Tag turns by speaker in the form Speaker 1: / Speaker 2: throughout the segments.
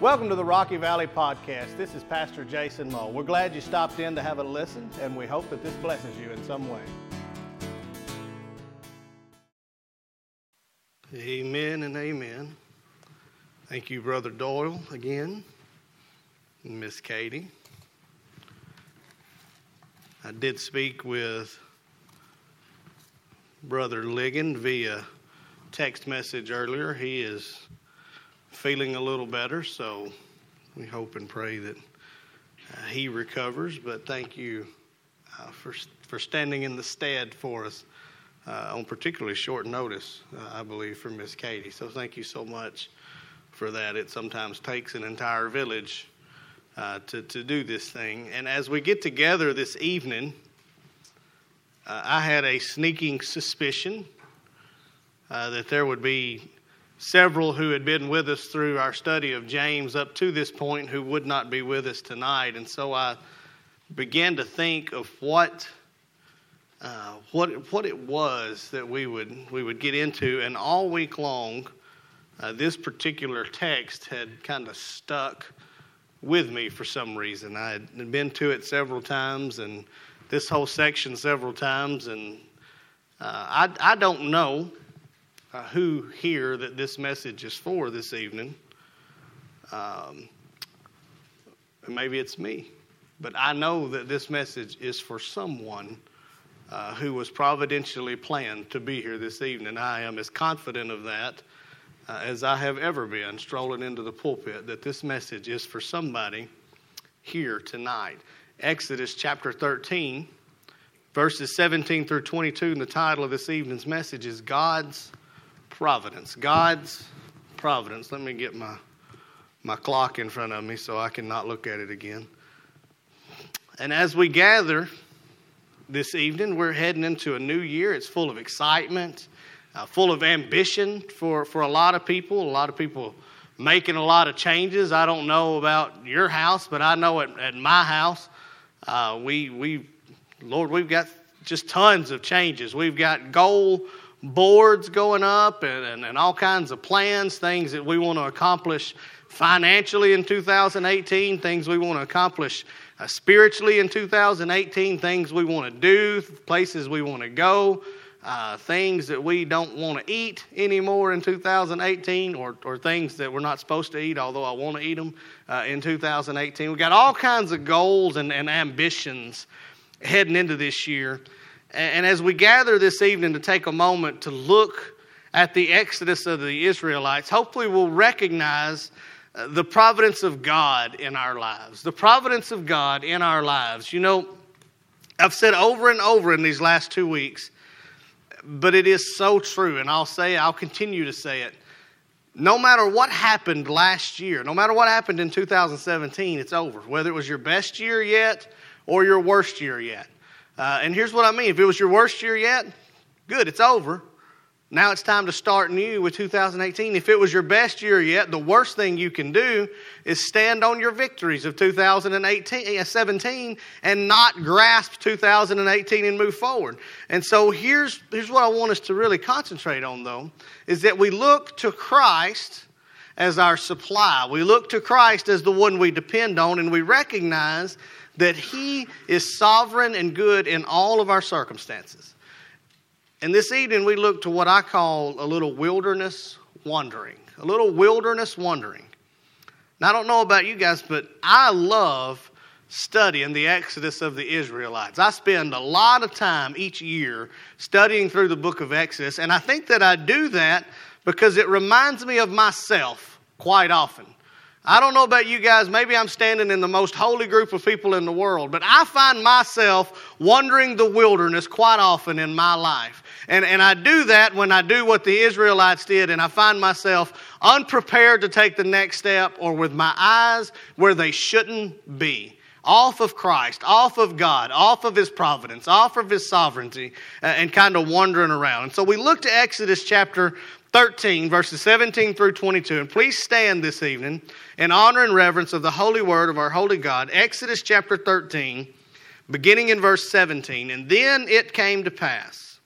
Speaker 1: Welcome to the Rocky Valley Podcast. This is Pastor Jason Mull. We're glad you stopped in to have a listen, and we hope that this blesses you in some way. Amen and amen. Thank you, Brother Doyle, again, Miss Katie. I did speak with Brother Ligon via text message earlier. He is feeling a little better, so we hope and pray that uh, he recovers. But thank you uh, for, for standing in the stead for us uh, on particularly short notice, uh, I believe, for Miss Katie. So thank you so much for that. It sometimes takes an entire village uh, to, to do this thing. And as we get together this evening, uh, I had a sneaking suspicion that there would be several who had been with us through our study of James up to this point who would not be with us tonight. And so I began to think of what. Uh, what what it was that we would we would get into, and all week long, uh, this particular text had kind of stuck with me for some reason. I had been to it several times and this whole section several times, and uh, I, I don't know uh, who here that this message is for this evening. Um, maybe it's me, but I know that this message is for someone. Uh, who was providentially planned to be here this evening. I am as confident of that uh, as I have ever been strolling into the pulpit that this message is for somebody here tonight. Exodus chapter 13, verses 17 through 22, and the title of this evening's message is God's Providence. God's Providence. Let me get my, my clock in front of me so I can not look at it again. And as we gather this evening, we're heading into a new year. It's full of excitement uh, full of ambition for, for a lot of people. A lot of people making a lot of changes. I don't know about your house, but I know at, at my house, uh, we, we, Lord, we've got just tons of changes. We've got goal boards going up and, and, and all kinds of plans, things that we want to accomplish financially in 2018, things we want to accomplish uh, spiritually in 2018, things we want to do, places we want to go uh, things that we don't want to eat anymore in 2018, or, or things that we're not supposed to eat, although I want to eat them uh, in 2018. We've got all kinds of goals and, and ambitions heading into this year. And, as we gather this evening to take a moment to look at the exodus of the Israelites, hopefully we'll recognize uh, the providence of God in our lives. The providence of God in our lives. You know, I've said over and over in these last two weeks but it is so true, and I'll say, I'll continue to say it. No matter what happened last year, no matter what happened in 2017, it's over. Whether it was your best year yet or your worst year yet. Uh, and here's what I mean if it was your worst year yet, good, it's over. Now it's time to start new with 2018. If it was your best year yet, the worst thing you can do is stand on your victories of 2018, 17 and not grasp 2018 and move forward. And so here's, here's what I want us to really concentrate on though, is that we look to Christ as our supply. We look to Christ as the one we depend on and we recognize that He is sovereign and good in all of our circumstances. And this evening we look to what I call a little wilderness wandering. A little wilderness wandering. Now, I don't know about you guys, but I love studying the Exodus of the Israelites. I spend a lot of time each year studying through the book of Exodus, and I think that I do that because it reminds me of myself quite often. I don't know about you guys, maybe I'm standing in the most holy group of people in the world, but I find myself wandering the wilderness quite often in my life. And, and I do that when I do what the Israelites did, and I find myself unprepared to take the next step or with my eyes where they shouldn't be off of Christ, off of God, off of His providence, off of His sovereignty, and kind of wandering around. And so we look to Exodus chapter 13, verses 17 through 22. And please stand this evening in honor and reverence of the holy word of our holy God. Exodus chapter 13, beginning in verse 17. And then it came to pass,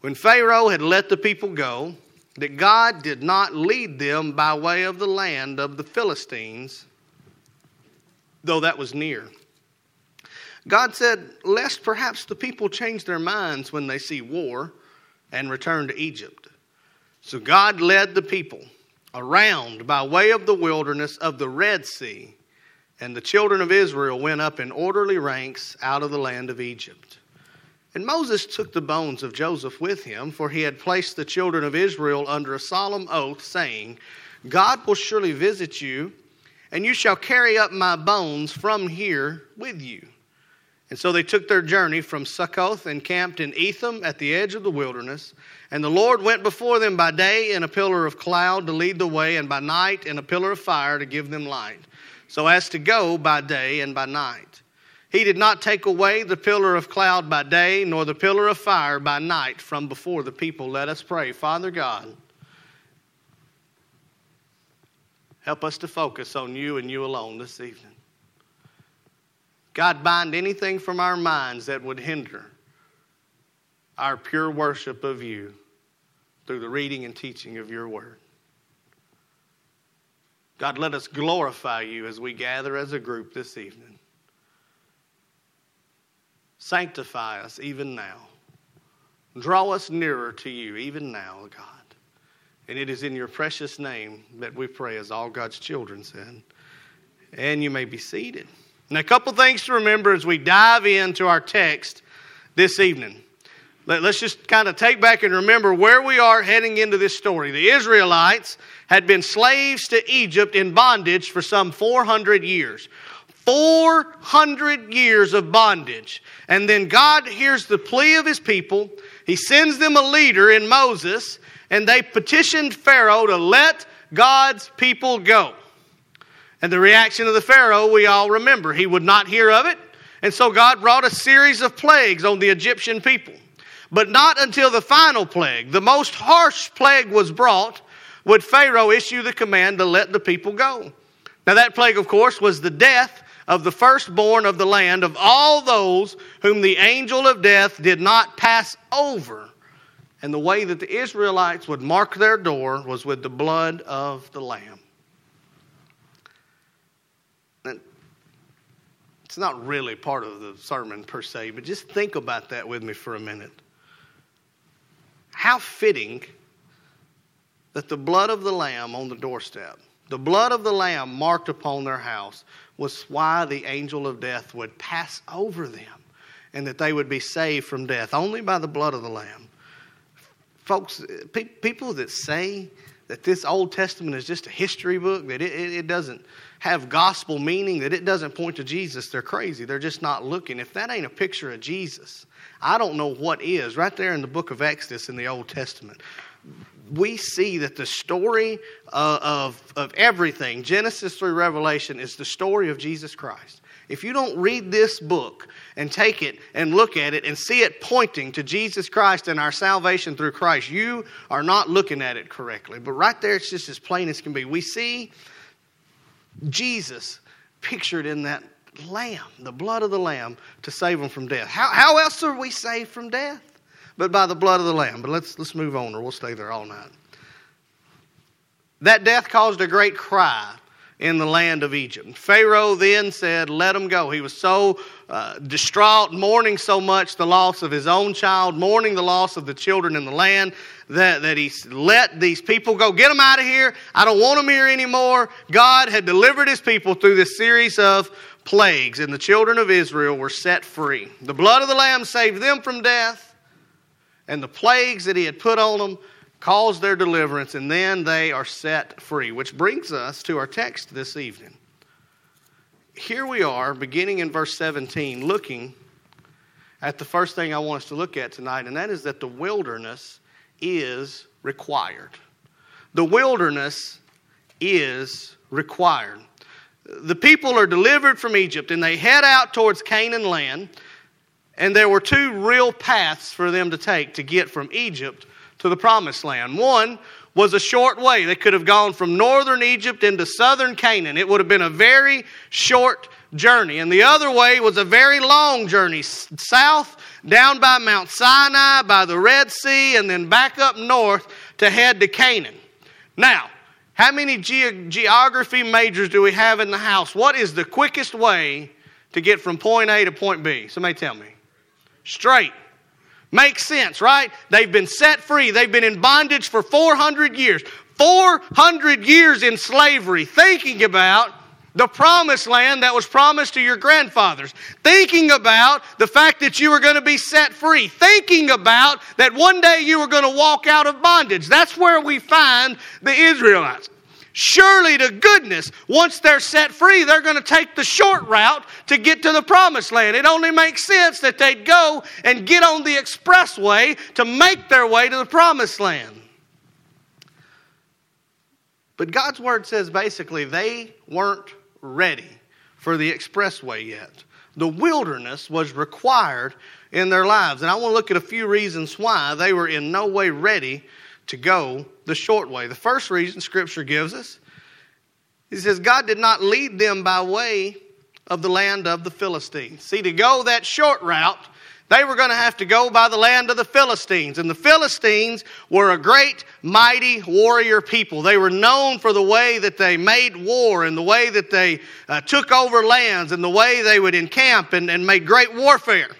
Speaker 1: when Pharaoh had let the people go, that God did not lead them by way of the land of the Philistines, though that was near. God said, Lest perhaps the people change their minds when they see war and return to Egypt. So God led the people around by way of the wilderness of the Red Sea, and the children of Israel went up in orderly ranks out of the land of Egypt. And Moses took the bones of Joseph with him, for he had placed the children of Israel under a solemn oath, saying, God will surely visit you, and you shall carry up my bones from here with you. And so they took their journey from Succoth and camped in Etham at the edge of the wilderness. And the Lord went before them by day in a pillar of cloud to lead the way, and by night in a pillar of fire to give them light, so as to go by day and by night. He did not take away the pillar of cloud by day, nor the pillar of fire by night from before the people. Let us pray. Father God, help us to focus on you and you alone this evening. God, bind anything from our minds that would hinder our pure worship of you through the reading and teaching of your word. God, let us glorify you as we gather as a group this evening. Sanctify us even now. Draw us nearer to you even now, God. And it is in your precious name that we pray, as all God's children said. And you may be seated. Now, a couple things to remember as we dive into our text this evening. Let's just kind of take back and remember where we are heading into this story. The Israelites had been slaves to Egypt in bondage for some 400 years. 400 years of bondage. And then God hears the plea of his people. He sends them a leader in Moses, and they petitioned Pharaoh to let God's people go. And the reaction of the Pharaoh, we all remember. He would not hear of it. And so God brought a series of plagues on the Egyptian people. But not until the final plague, the most harsh plague, was brought, would Pharaoh issue the command to let the people go. Now, that plague, of course, was the death of the firstborn of the land of all those whom the angel of death did not pass over. And the way that the Israelites would mark their door was with the blood of the Lamb. It's not really part of the sermon per se, but just think about that with me for a minute. How fitting that the blood of the Lamb on the doorstep, the blood of the Lamb marked upon their house, was why the angel of death would pass over them and that they would be saved from death only by the blood of the Lamb. Folks, pe- people that say that this Old Testament is just a history book, that it, it, it doesn't have gospel meaning, that it doesn't point to Jesus, they're crazy. They're just not looking. If that ain't a picture of Jesus, I don't know what is. Right there in the book of Exodus in the Old Testament, we see that the story uh, of, of everything, Genesis through Revelation, is the story of Jesus Christ. If you don't read this book and take it and look at it and see it pointing to Jesus Christ and our salvation through Christ, you are not looking at it correctly. But right there, it's just as plain as can be. We see Jesus pictured in that lamb, the blood of the lamb, to save them from death. How, how else are we saved from death? but by the blood of the Lamb. But let's, let's move on, or we'll stay there all night. That death caused a great cry in the land of Egypt. Pharaoh then said, Let them go. He was so uh, distraught, mourning so much the loss of his own child, mourning the loss of the children in the land, that, that he let these people go. Get them out of here. I don't want them here anymore. God had delivered his people through this series of plagues, and the children of Israel were set free. The blood of the Lamb saved them from death and the plagues that he had put on them caused their deliverance, and then they are set free. Which brings us to our text this evening. Here we are, beginning in verse 17, looking at the first thing I want us to look at tonight, and that is that the wilderness is required. The wilderness is required. The people are delivered from Egypt and they head out towards Canaan land. And there were two real paths for them to take to get from Egypt to the promised land. One was a short way. They could have gone from northern Egypt into southern Canaan. It would have been a very short journey. And the other way was a very long journey south down by Mount Sinai, by the Red Sea, and then back up north to head to Canaan. Now, how many ge- geography majors do we have in the house? What is the quickest way to get from point A to point B? Somebody tell me. Straight. Makes sense, right? They've been set free. They've been in bondage for 400 years. 400 years in slavery, thinking about the promised land that was promised to your grandfathers, thinking about the fact that you were going to be set free, thinking about that one day you were going to walk out of bondage. That's where we find the Israelites. Surely to goodness, once they're set free, they're going to take the short route to get to the promised land. It only makes sense that they'd go and get on the expressway to make their way to the promised land. But God's word says basically they weren't ready for the expressway yet. The wilderness was required in their lives. And I want to look at a few reasons why they were in no way ready to go the short way. The first reason Scripture gives us he says, God did not lead them by way of the land of the Philistines. See, to go that short route, they were going to have to go by the land of the Philistines. And the Philistines were a great, mighty warrior people. They were known for the way that they made war and the way that they uh, took over lands and the way they would encamp and, and made great warfare.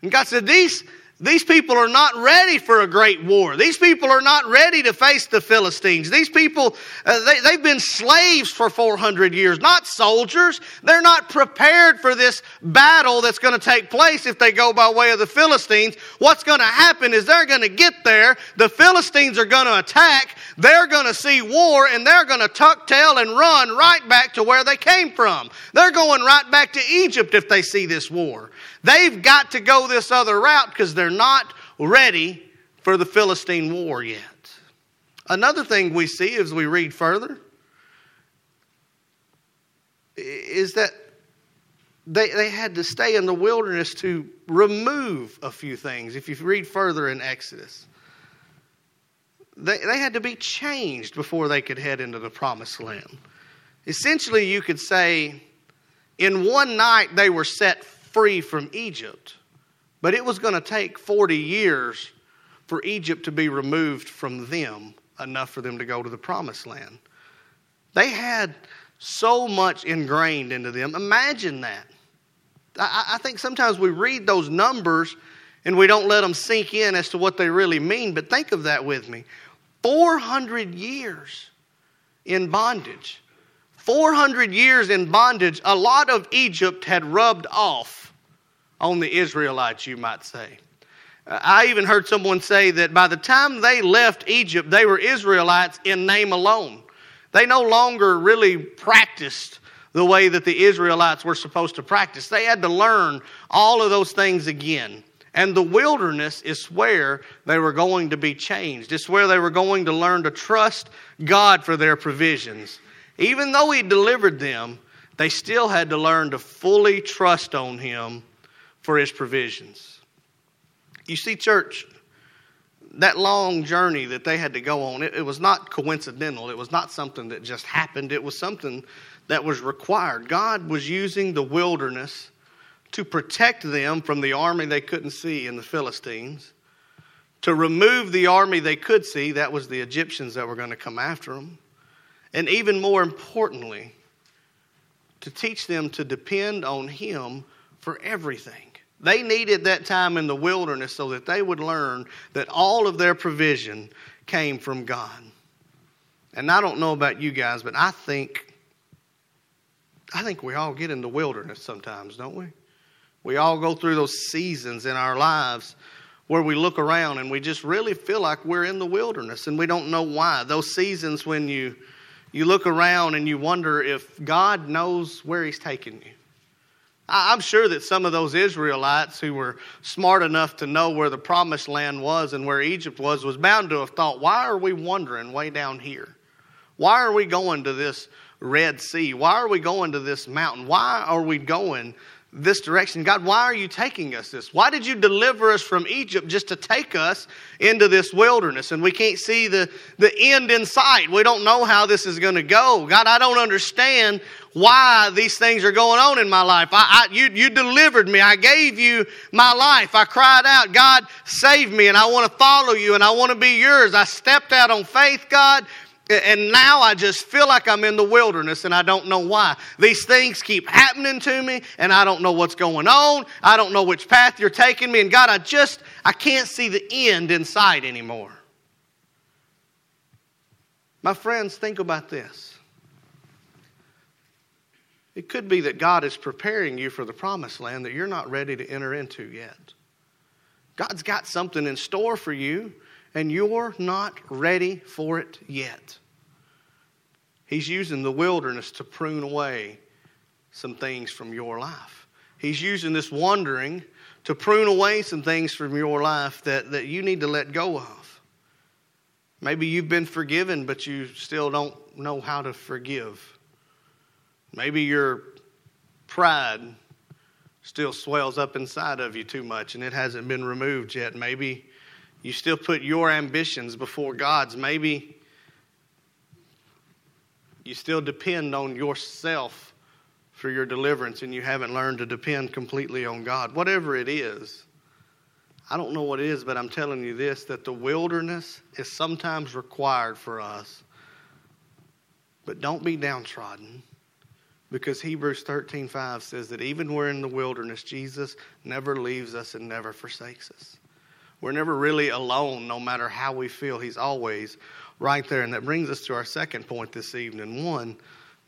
Speaker 1: And God said, These, these people are not ready for a great war. These people are not ready to face the Philistines. These people, uh, they, they've been slaves for 400 years, not soldiers. They're not prepared for this battle that's going to take place if they go by way of the Philistines. What's going to happen is they're going to get there, the Philistines are going to attack, they're going to see war, and they're going to tuck tail and run right back to where they came from. They're going right back to Egypt if they see this war. They've got to go this other route because they're not ready for the Philistine war yet. Another thing we see as we read further is that they, they had to stay in the wilderness to remove a few things. If you read further in Exodus, they, they had to be changed before they could head into the promised land. Essentially, you could say, in one night they were set free from Egypt. But it was going to take 40 years for Egypt to be removed from them, enough for them to go to the promised land. They had so much ingrained into them. Imagine that. I, I, think sometimes we read those numbers and we don't let them sink in as to what they really mean, but think of that with me 400 years in bondage. 400 years in bondage, a lot of Egypt had rubbed off on the Israelites, you might say. Uh, I even heard someone say that by the time they left Egypt, they were Israelites in name alone. They no longer really practiced the way that the Israelites were supposed to practice. They had to learn all of those things again. And the wilderness is where they were going to be changed. It's where they were going to learn to trust God for their provisions. Even though He delivered them, they still had to learn to fully trust on Him for His provisions. You see, church, that long journey that they had to go on, it, it, was not coincidental. It was not something that just happened. It was something that was required. God was using the wilderness to protect them from the army they couldn't see in the Philistines, to remove the army they could see, that was the Egyptians that were going to come after them, and even more importantly, to teach them to depend on Him for everything. They needed that time in the wilderness so that they would learn that all of their provision came from God. And I don't know about you guys, but I think I think we all get in the wilderness sometimes, don't we? We all go through those seasons in our lives where we look around and we just really feel like we're in the wilderness and we don't know why. Those seasons when you you look around and you wonder if God knows where He's taking you. I'm sure that some of those Israelites who were smart enough to know where the promised land was and where Egypt was was bound to have thought, why are we wandering way down here? Why are we going to this Red Sea? Why are we going to this mountain? Why are we going this direction. God, why are you taking us this? Why did you deliver us from Egypt just to take us into this wilderness? And we can't see the, the end in sight. We don't know how this is going to go. God, I don't understand why these things are going on in my life. I, I, you, you delivered me. I gave you my life. I cried out, God, save me, and I want to follow you, and I want to be yours. I stepped out on faith, God, and now I just feel like I'm in the wilderness and I don't know why. These things keep happening to me and I don't know what's going on. I don't know which path you're taking me. And God, I just, I can't see the end in sight anymore. My friends, think about this. It could be that God is preparing you for the promised land that you're not ready to enter into yet. God's got something in store for you and you're not ready for it yet. He's using the wilderness to prune away some things from your life. He's using this wandering to prune away some things from your life that, that you need to let go of. Maybe you've been forgiven, but you still don't know how to forgive. Maybe your pride still swells up inside of you too much and it hasn't been removed yet. Maybe you still put your ambitions before God's. Maybe you still depend on yourself for your deliverance and you haven't learned to depend completely on God. Whatever it is, I don't know what it is, but I'm telling you this that the wilderness is sometimes required for us. But don't be downtrodden because Hebrews 13:5 says that even we're in the wilderness, Jesus never leaves us and never forsakes us. We're never really alone, no matter how we feel. He's always right there. And that brings us to our second point this evening. One,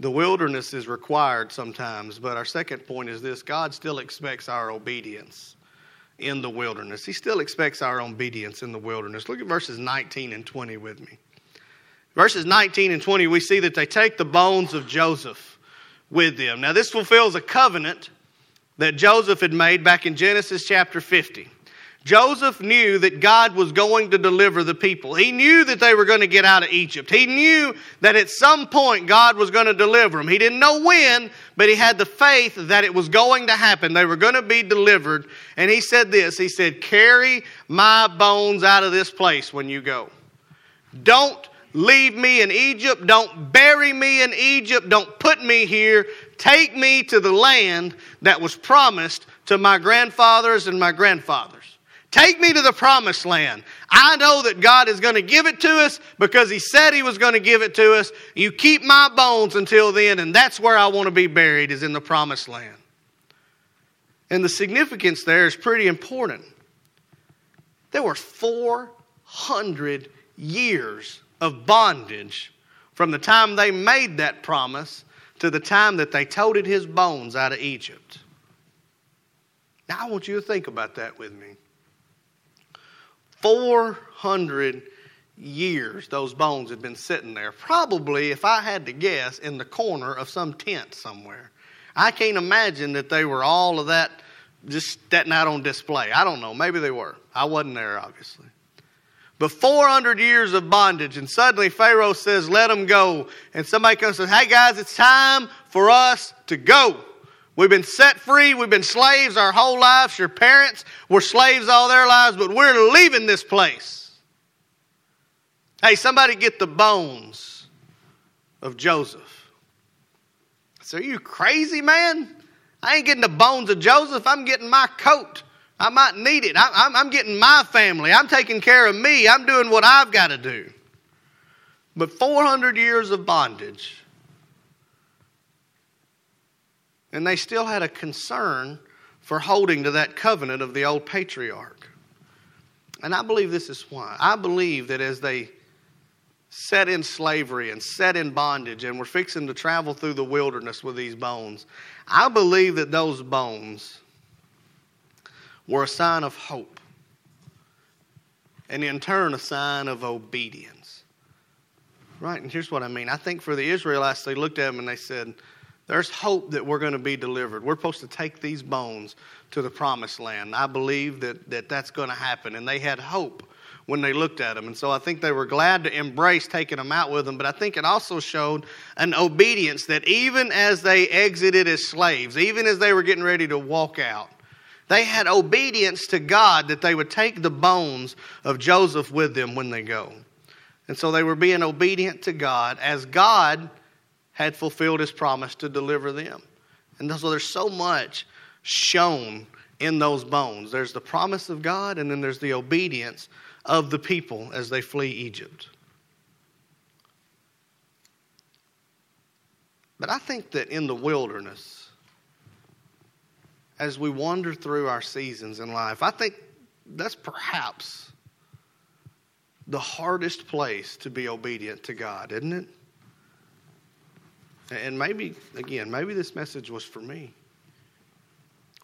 Speaker 1: the wilderness is required sometimes, but our second point is this God still expects our obedience in the wilderness. He still expects our obedience in the wilderness. Look at verses 19 and 20 with me. Verses 19 and 20, we see that they take the bones of Joseph with them. Now, this fulfills a covenant that Joseph had made back in Genesis chapter 50. Joseph knew that God was going to deliver the people. He knew that they were going to get out of Egypt. He knew that at some point God was going to deliver them. He didn't know when, but he had the faith that it was going to happen. They were going to be delivered. And he said this He said, Carry my bones out of this place when you go. Don't leave me in Egypt. Don't bury me in Egypt. Don't put me here. Take me to the land that was promised to my grandfathers and my grandfathers. Take me to the promised land. I know that God is going to give it to us because He said He was going to give it to us. You keep my bones until then, and that's where I want to be buried, is in the promised land. And the significance there is pretty important. There were 400 years of bondage from the time they made that promise to the time that they toted his bones out of Egypt. Now, I want you to think about that with me. 400 years those bones had been sitting there. Probably, if I had to guess, in the corner of some tent somewhere. I can't imagine that they were all of that just setting out on display. I don't know. Maybe they were. I wasn't there, obviously. But 400 years of bondage, and suddenly Pharaoh says, Let them go. And somebody comes and says, Hey guys, it's time for us to go. We've been set free. We've been slaves our whole lives. Your parents were slaves all their lives, but we're leaving this place. Hey, somebody get the bones of Joseph. So, are you crazy, man? I ain't getting the bones of Joseph. I'm getting my coat. I might need it. I'm, I'm getting my family. I'm taking care of me. I'm doing what I've got to do. But 400 years of bondage And they still had a concern for holding to that covenant of the old patriarch. And I believe this is why. I believe that as they set in slavery and set in bondage and were fixing to travel through the wilderness with these bones, I believe that those bones were a sign of hope. And in turn, a sign of obedience. Right? And here's what I mean. I think for the Israelites, they looked at them and they said, there's hope that we're going to be delivered. We're supposed to take these bones to the promised land. I believe that, that that's going to happen. And they had hope when they looked at them. And so I think they were glad to embrace taking them out with them. But I think it also showed an obedience that even as they exited as slaves, even as they were getting ready to walk out, they had obedience to God that they would take the bones of Joseph with them when they go. And so they were being obedient to God as God had fulfilled his promise to deliver them. And so there's so much shown in those bones. There's the promise of God, and then there's the obedience of the people as they flee Egypt. But I think that in the wilderness, as we wander through our seasons in life, I think that's perhaps the hardest place to be obedient to God, isn't it? And maybe, again, maybe this message was for me.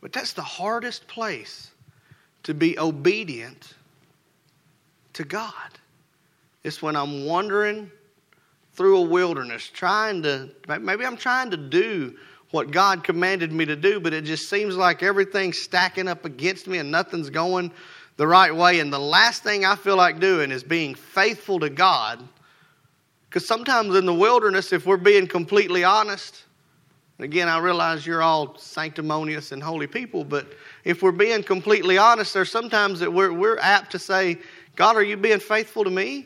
Speaker 1: But that's the hardest place to be obedient to God. It's when I'm wandering through a wilderness, trying to, maybe I'm trying to do what God commanded me to do, but it just seems like everything's stacking up against me and nothing's going the right way. And the last thing I feel like doing is being faithful to God. Because sometimes in the wilderness, if we're being completely honest, again, I realize you're all sanctimonious and holy people, but if we're being completely honest, there's sometimes that we're, we're apt to say, God, are you being faithful to me?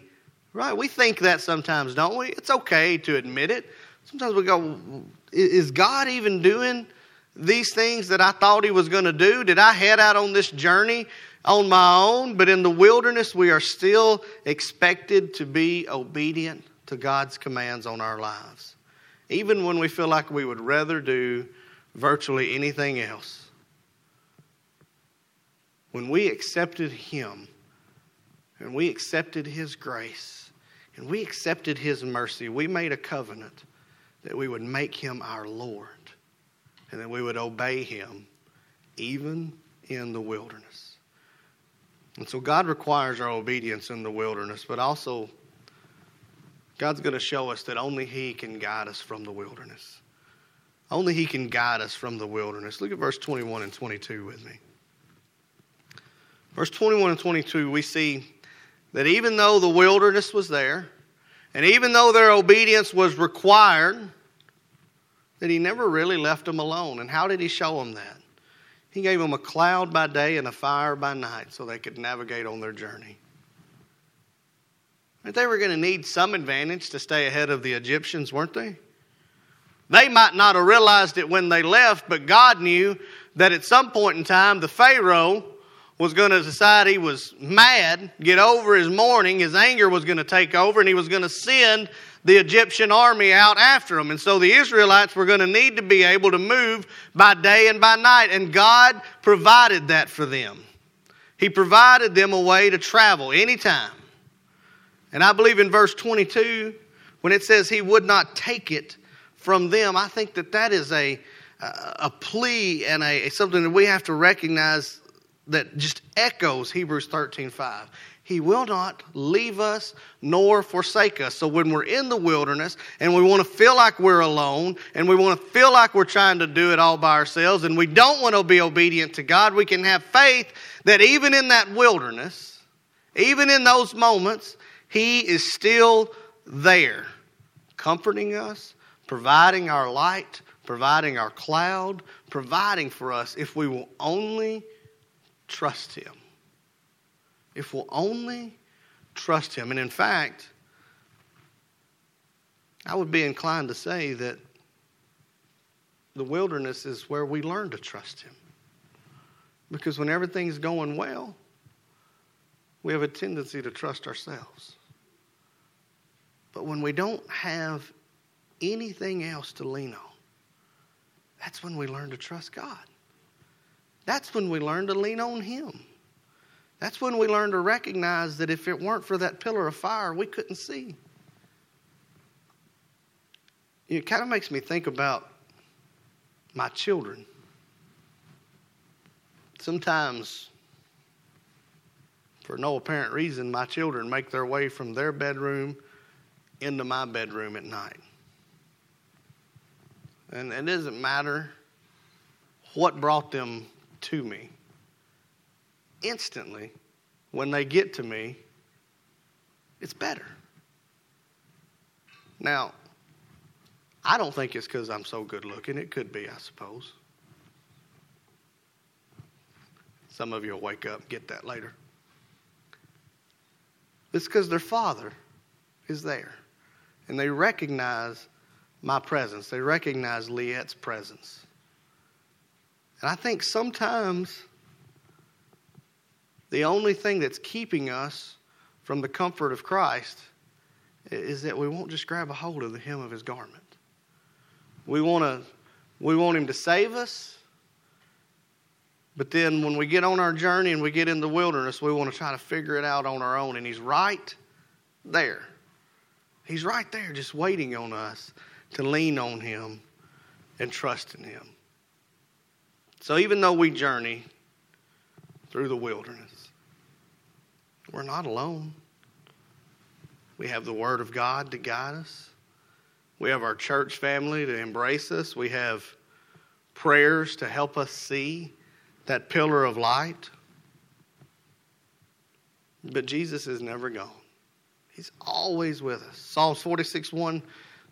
Speaker 1: Right? We think that sometimes, don't we? It's okay to admit it. Sometimes we go, is God even doing these things that I thought He was going to do? Did I head out on this journey on my own? But in the wilderness, we are still expected to be obedient to God's commands on our lives, even when we feel like we would rather do virtually anything else. When we accepted Him and we accepted His grace and we accepted His mercy, we made a covenant that we would make him our Lord and that we would obey him even in the wilderness. And so God requires our obedience in the wilderness, but also God's going to show us that only He can guide us from the wilderness. Only He can guide us from the wilderness. Look at verse 21 and 22 with me. Verse 21 and 22, we see that even though the wilderness was there, and even though their obedience was required, that he never really left them alone. And how did he show them that? He gave them a cloud by day and a fire by night so they could navigate on their journey. They were going to need some advantage to stay ahead of the Egyptians, weren't they? They might not have realized it when they left, but God knew that at some point in time the Pharaoh was going to decide he was mad, get over his mourning, his anger was going to take over, and he was going to send the Egyptian army out after them. And so the Israelites were going to need to be able to move by day and by night, and God provided that for them. He provided them a way to travel anytime. And I believe in verse 22, when it says he would not take it from them, I think that that is a, a plea and a, something that we have to recognize that just echoes Hebrews 13 5. He will not leave us nor forsake us. So when we're in the wilderness and we want to feel like we're alone and we want to feel like we're trying to do it all by ourselves and we don't want to be obedient to God, we can have faith that even in that wilderness, even in those moments, He is still there, comforting us, providing our light, providing our cloud, providing for us if we will only trust Him. If we'll only trust Him. And in fact, I would be inclined to say that the wilderness is where we learn to trust Him. Because when everything's going well, we have a tendency to trust ourselves. But when we don't have anything else to lean on, that's when we learn to trust God. That's when we learn to lean on Him. That's when we learn to recognize that if it weren't for that pillar of fire, we couldn't see. It kind of makes me think about my children. Sometimes, for no apparent reason, my children make their way from their bedroom into my bedroom at night. And it doesn't matter what brought them to me. Instantly, when they get to me, It's better. Now, I don't think it's because I'm so good looking. It could be, I suppose. Some of you will wake up get that later. It's because their father is there. And they recognize my presence, they recognize Liette's presence. And I think sometimes the only thing that's keeping us from the comfort of Christ is that we won't just grab a hold of the hem of his garment. We want to we want him to save us. But then when we get on our journey and we get in the wilderness, we want to try to figure it out on our own and he's right there. He's right there just waiting on us to lean on him and trust in him. So even though we journey through the wilderness, we're not alone. We have the Word of God to guide us. We have our church family to embrace us. We have prayers to help us see that pillar of light. But Jesus is never gone. He's always with us. Psalms 46 1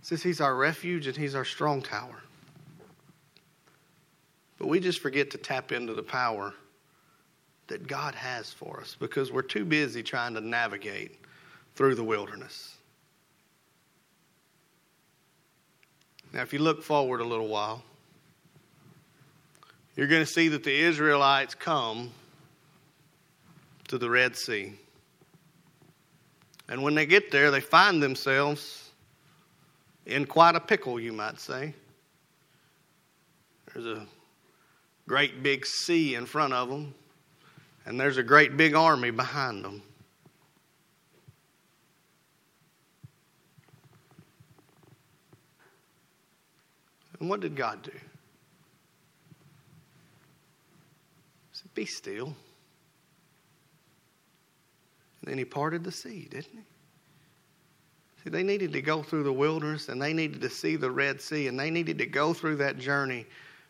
Speaker 1: says He's our refuge and He's our strong tower. But we just forget to tap into the power that God has for us because we're too busy trying to navigate through the wilderness. Now, if you look forward a little while, you're going to see that the Israelites come to the Red Sea. And when they get there, they find themselves in quite a pickle, you might say. There's a great big sea in front of them, and there's a great big army behind them. And what did God do? He said, Be still. Then he parted the sea, didn't he? See, they needed to go through the wilderness and they needed to see the Red Sea and they needed to go through that journey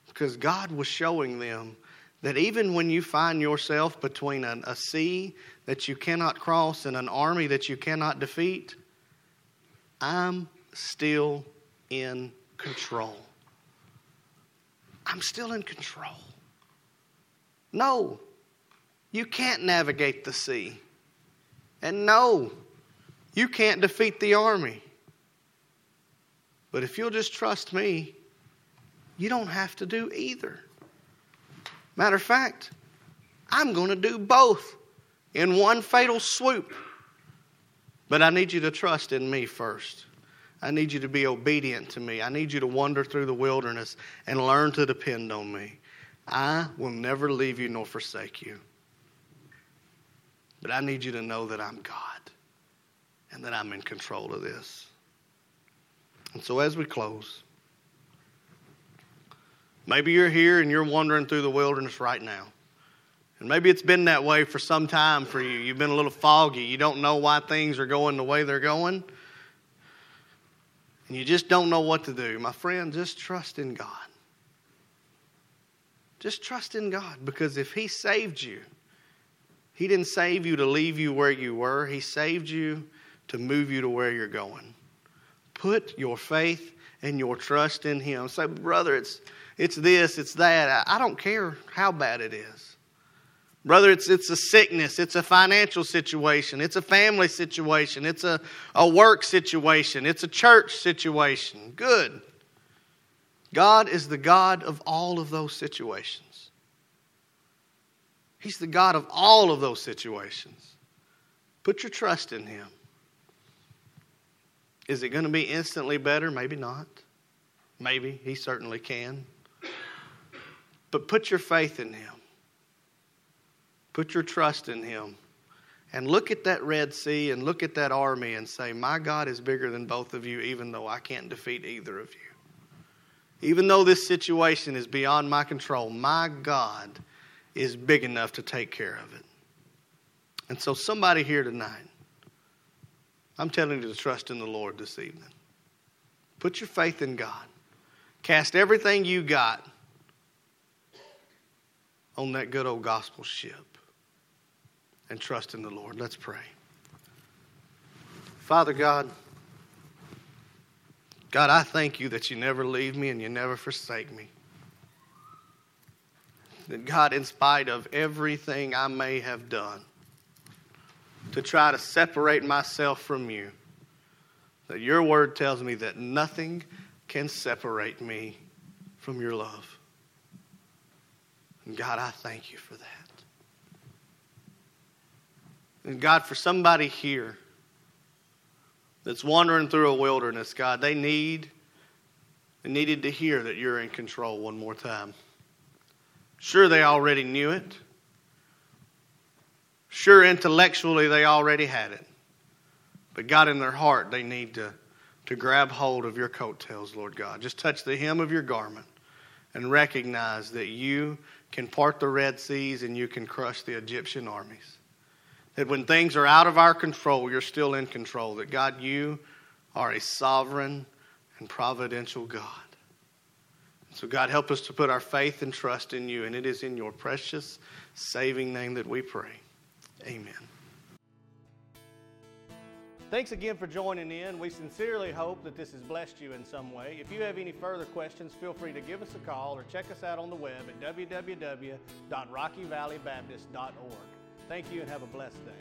Speaker 1: because God was showing them that even when you find yourself between a, a sea that you cannot cross and an army that you cannot defeat, I'm still in control. I'm still in control. No, you can't navigate the sea. And no, you can't defeat the army. But if you'll just trust me, you don't have to do either. Matter of fact, I'm going to do both in one fatal swoop. But I need you to trust in me first. I need you to be obedient to me. I need you to wander through the wilderness and learn to depend on me. I will never leave you nor forsake you. But I need you to know that I'm God and that I'm in control of this. And so as we close, maybe you're here and you're wandering through the wilderness right now. And maybe it's been that way for some time for you. You've been a little foggy. You don't know why things are going the way they're going and you just don't know what to do, my friend, just trust in God. Just trust in God because if He saved you, He didn't save you to leave you where you were, He saved you to move you to where you're going. Put your faith and your trust in Him. Say, brother, it's, it's this, it's that. I don't care how bad it is. Brother, it's, it's a sickness, it's a financial situation, it's a family situation, it's a, a work situation, it's a church situation. Good. God is the God of all of those situations. He's the God of all of those situations. Put your trust in Him. Is it going to be instantly better? Maybe not. Maybe. He certainly can. But put your faith in Him. Put your trust in Him. And look at that Red Sea and look at that army and say, My God is bigger than both of you, even though I can't defeat either of you. Even though this situation is beyond my control, my God is big enough to take care of it. And so, somebody here tonight, I'm telling you to trust in the Lord this evening. Put your faith in God. Cast everything you got on that good old gospel ship and trust in the Lord. Let's pray. Father God, God, I thank you that you never leave me and you never forsake me. That God, in spite of everything I may have done to try to separate myself from you, that your word tells me that nothing can separate me from your love. And God, I thank you for that. And God, for somebody here that's wandering through a wilderness, God, they need they needed to hear that you're in control one more time. Sure, they already knew it. Sure, intellectually, they already had it. But God, in their heart, they need to, to grab hold of your coattails, Lord God. Just touch the hem of your garment and recognize that you can part the Red Seas and you can crush the Egyptian armies. That when things are out of our control, you're still in control. That God, you are a sovereign and providential God. So, God, help us to put our faith and trust in you. And it is in your precious, saving name that we pray. Amen. Thanks again for joining in. We sincerely hope that this has blessed you in some way. If you have any further questions, feel free to give us a call or check us out on the web at www.rockyvalleybaptist.org. Thank you and have a blessed day.